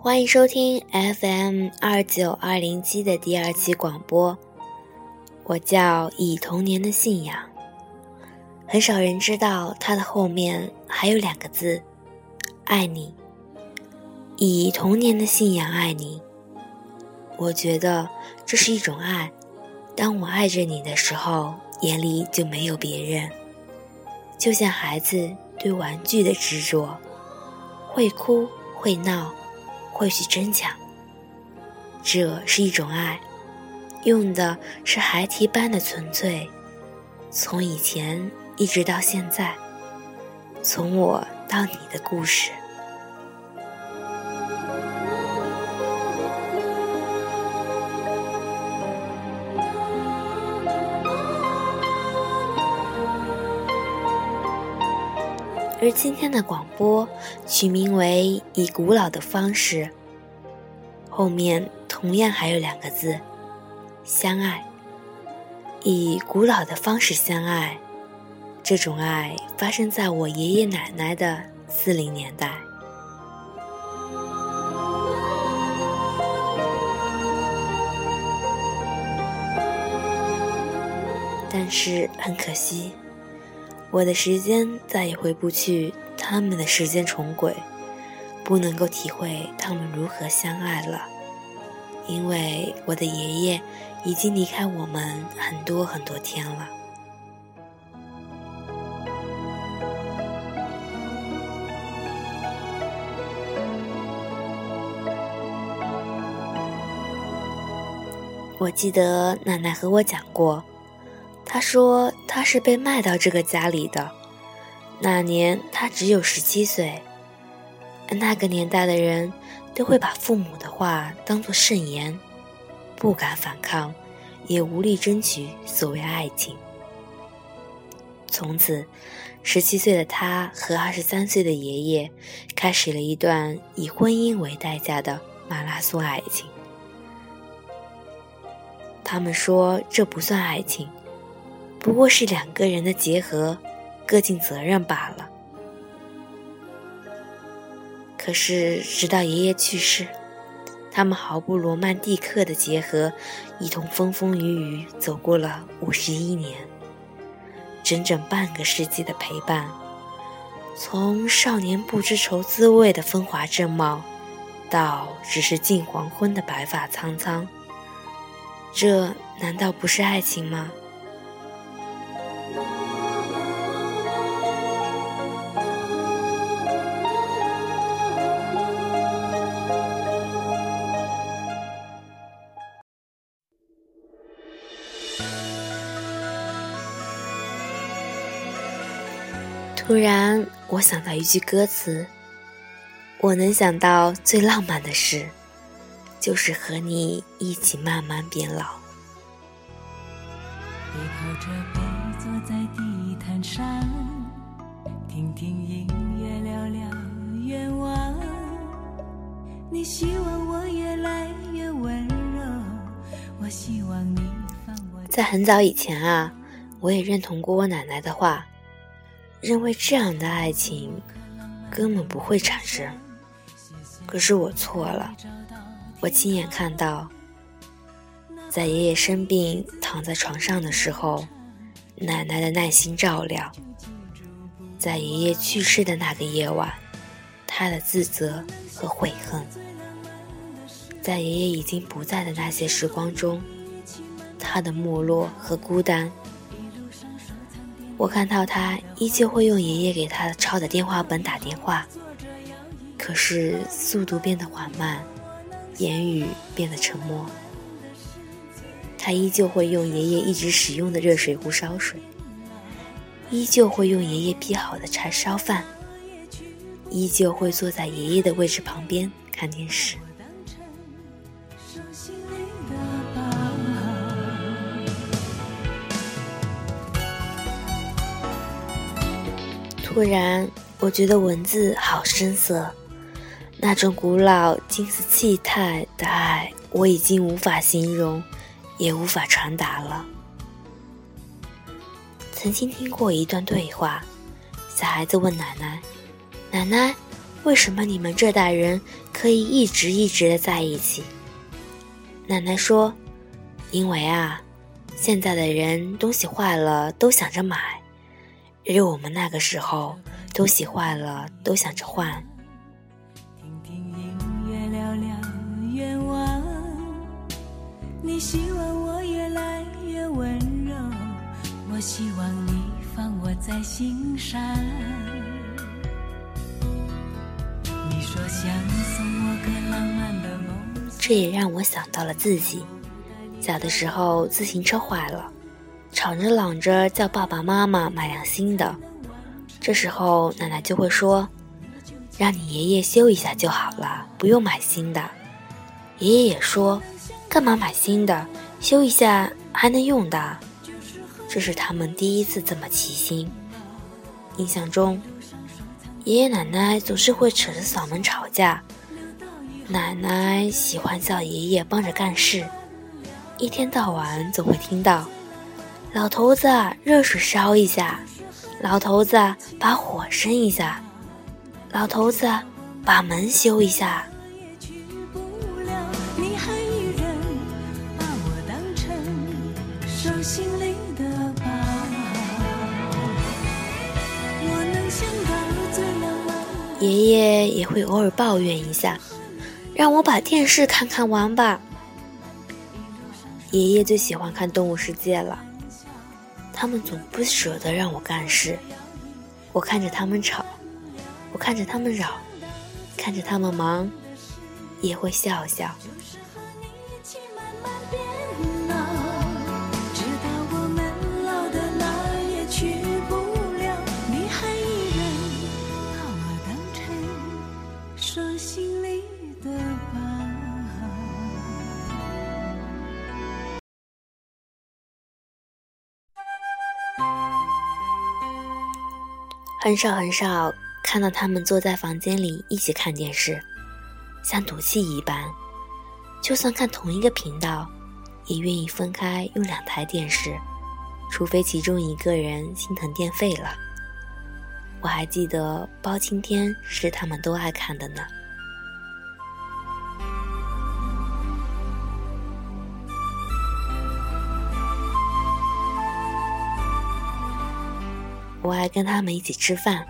欢迎收听 FM 二九二零七的第二期广播。我叫以童年的信仰，很少人知道它的后面还有两个字：爱你。以童年的信仰爱你，我觉得这是一种爱。当我爱着你的时候，眼里就没有别人，就像孩子对玩具的执着，会哭会闹。会去争抢，这是一种爱，用的是孩提般的纯粹，从以前一直到现在，从我到你的故事。而今天的广播取名为“以古老的方式”，后面同样还有两个字“相爱”。以古老的方式相爱，这种爱发生在我爷爷奶奶的四零年代。但是很可惜。我的时间再也回不去他们的时间重轨，不能够体会他们如何相爱了，因为我的爷爷已经离开我们很多很多天了。我记得奶奶和我讲过。他说他是被卖到这个家里的，那年他只有十七岁。那个年代的人都会把父母的话当作圣言，不敢反抗，也无力争取所谓爱情。从此，十七岁的他和二十三岁的爷爷开始了一段以婚姻为代价的马拉松爱情。他们说这不算爱情。不过是两个人的结合，各尽责任罢了。可是直到爷爷去世，他们毫不罗曼蒂克的结合，一同风风雨雨走过了五十一年，整整半个世纪的陪伴。从少年不知愁滋味的风华正茂，到只是近黄昏的白发苍苍，这难道不是爱情吗？突然，我想到一句歌词：“我能想到最浪漫的事，就是和你一起慢慢变老。”靠着背坐在地毯上，听听音乐，聊聊愿望。你希望我越来越温柔，我希望你放我。在很早以前啊，我也认同过我奶奶的话。认为这样的爱情根本不会产生，可是我错了。我亲眼看到，在爷爷生病躺在床上的时候，奶奶的耐心照料；在爷爷去世的那个夜晚，他的自责和悔恨；在爷爷已经不在的那些时光中，他的没落和孤单。我看到他依旧会用爷爷给他抄的电话本打电话，可是速度变得缓慢，言语变得沉默。他依旧会用爷爷一直使用的热水壶烧水，依旧会用爷爷劈好的柴烧饭，依旧会坐在爷爷的位置旁边看电视。突然，我觉得文字好生涩，那种古老、近似气态的爱，我已经无法形容，也无法传达了。曾经听过一段对话：小孩子问奶奶：“奶奶，为什么你们这代人可以一直一直的在一起？”奶奶说：“因为啊，现在的人东西坏了都想着买，而我们那个时候东西坏了都想着换。”你希望我越来越温柔，我希望你放我在心上。你说想送我个浪漫的梦，这也让我想到了自己。小的时候自行车坏了，吵着嚷着叫爸爸妈妈买辆新的，这时候奶奶就会说：“让你爷爷修一下就好了，不用买新的。”爷爷也说。干嘛买新的？修一下还能用的。这是他们第一次这么齐心。印象中，爷爷奶奶总是会扯着嗓门吵架，奶奶喜欢叫爷爷帮着干事，一天到晚总会听到：“老头子，热水烧一下；老头子，把火生一下；老头子，把门修一下。”爷爷也会偶尔抱怨一下，让我把电视看看完吧。爷爷最喜欢看《动物世界》了，他们总不舍得让我干事，我看着他们吵，我看着他们扰，看着他们忙，也会笑笑。说心里的话很少很少看到他们坐在房间里一起看电视，像赌气一般。就算看同一个频道，也愿意分开用两台电视，除非其中一个人心疼电费了。我还记得包青天是他们都爱看的呢。我爱跟他们一起吃饭，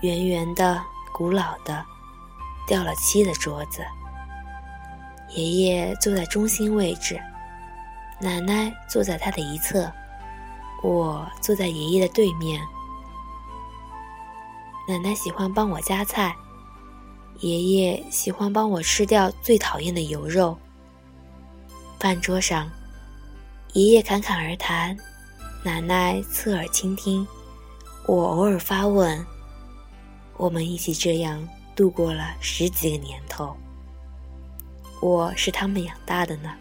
圆圆的、古老的、掉了漆的桌子。爷爷坐在中心位置，奶奶坐在他的一侧，我坐在爷爷的对面。奶奶喜欢帮我夹菜，爷爷喜欢帮我吃掉最讨厌的油肉。饭桌上，爷爷侃侃而谈，奶奶侧耳倾听。我偶尔发问，我们一起这样度过了十几个年头。我是他们养大的呢。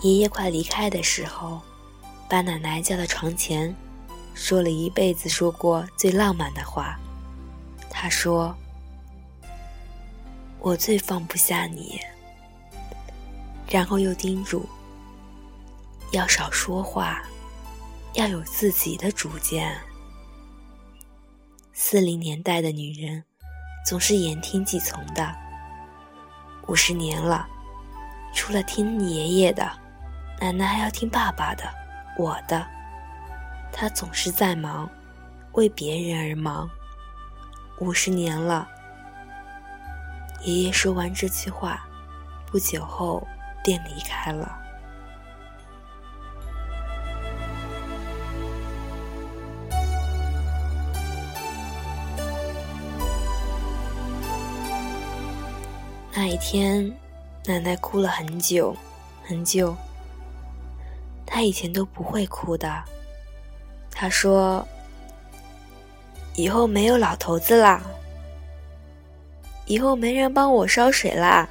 爷爷快离开的时候，把奶奶叫到床前，说了一辈子说过最浪漫的话。他说。我最放不下你，然后又叮嘱要少说话，要有自己的主见。四零年代的女人总是言听计从的，五十年了，除了听爷爷的，奶奶还要听爸爸的，我的。她总是在忙，为别人而忙，五十年了。爷爷说完这句话，不久后便离开了。那一天，奶奶哭了很久，很久。她以前都不会哭的。她说：“以后没有老头子啦。”以后没人帮我烧水啦。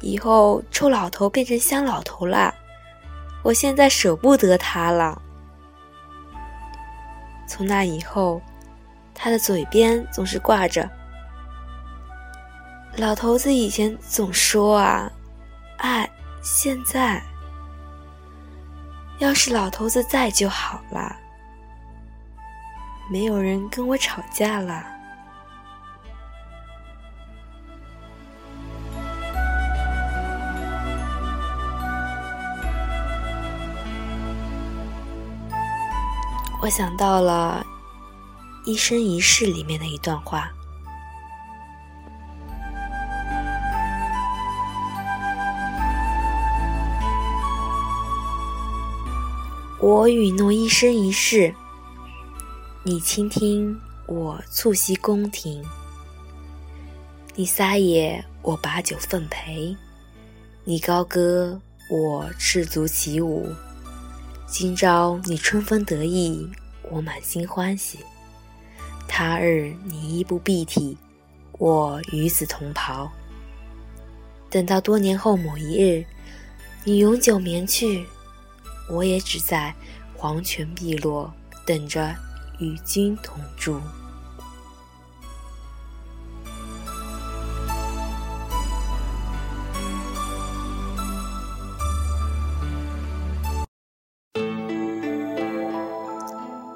以后臭老头变成香老头啦。我现在舍不得他了。从那以后，他的嘴边总是挂着。老头子以前总说啊，爱现在。要是老头子在就好了，没有人跟我吵架了。我想到了《一生一世》里面的一段话：“我允诺一生一世，你倾听我促膝宫廷；你撒野，我把酒奉陪；你高歌，我赤足起舞。”今朝你春风得意，我满心欢喜；他日你衣不蔽体，我与子同袍。等到多年后某一日，你永久眠去，我也只在黄泉碧落，等着与君同住。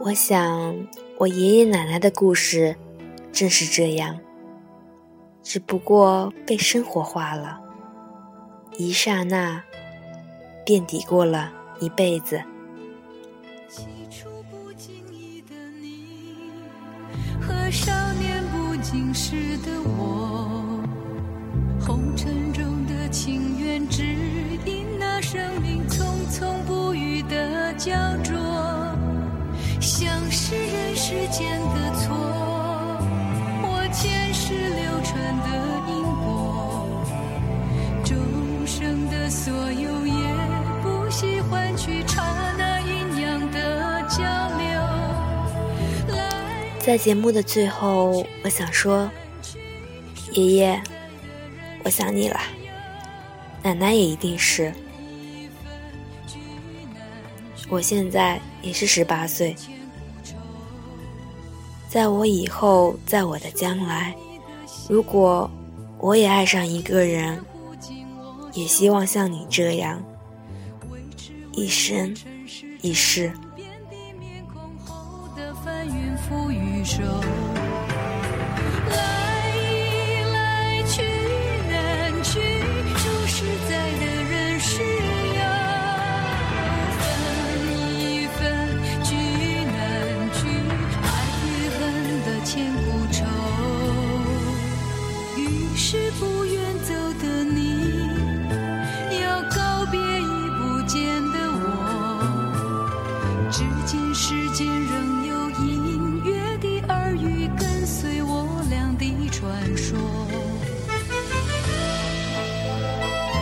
我想，我爷爷奶奶的故事正是这样，只不过被生活化了，一刹那便抵过了一辈子。起初不经意的你和少年不经事的我，红尘中的情缘，只因那生命匆匆不语的焦灼。像是人世间的错，我前世流传的因果，众生的所有也不惜换取刹那阴阳的交流。在节目的最后，我想说，爷爷，我想你了，奶奶也一定是。我现在也是十八岁，在我以后，在我的将来，如果我也爱上一个人，也希望像你这样，一生一世。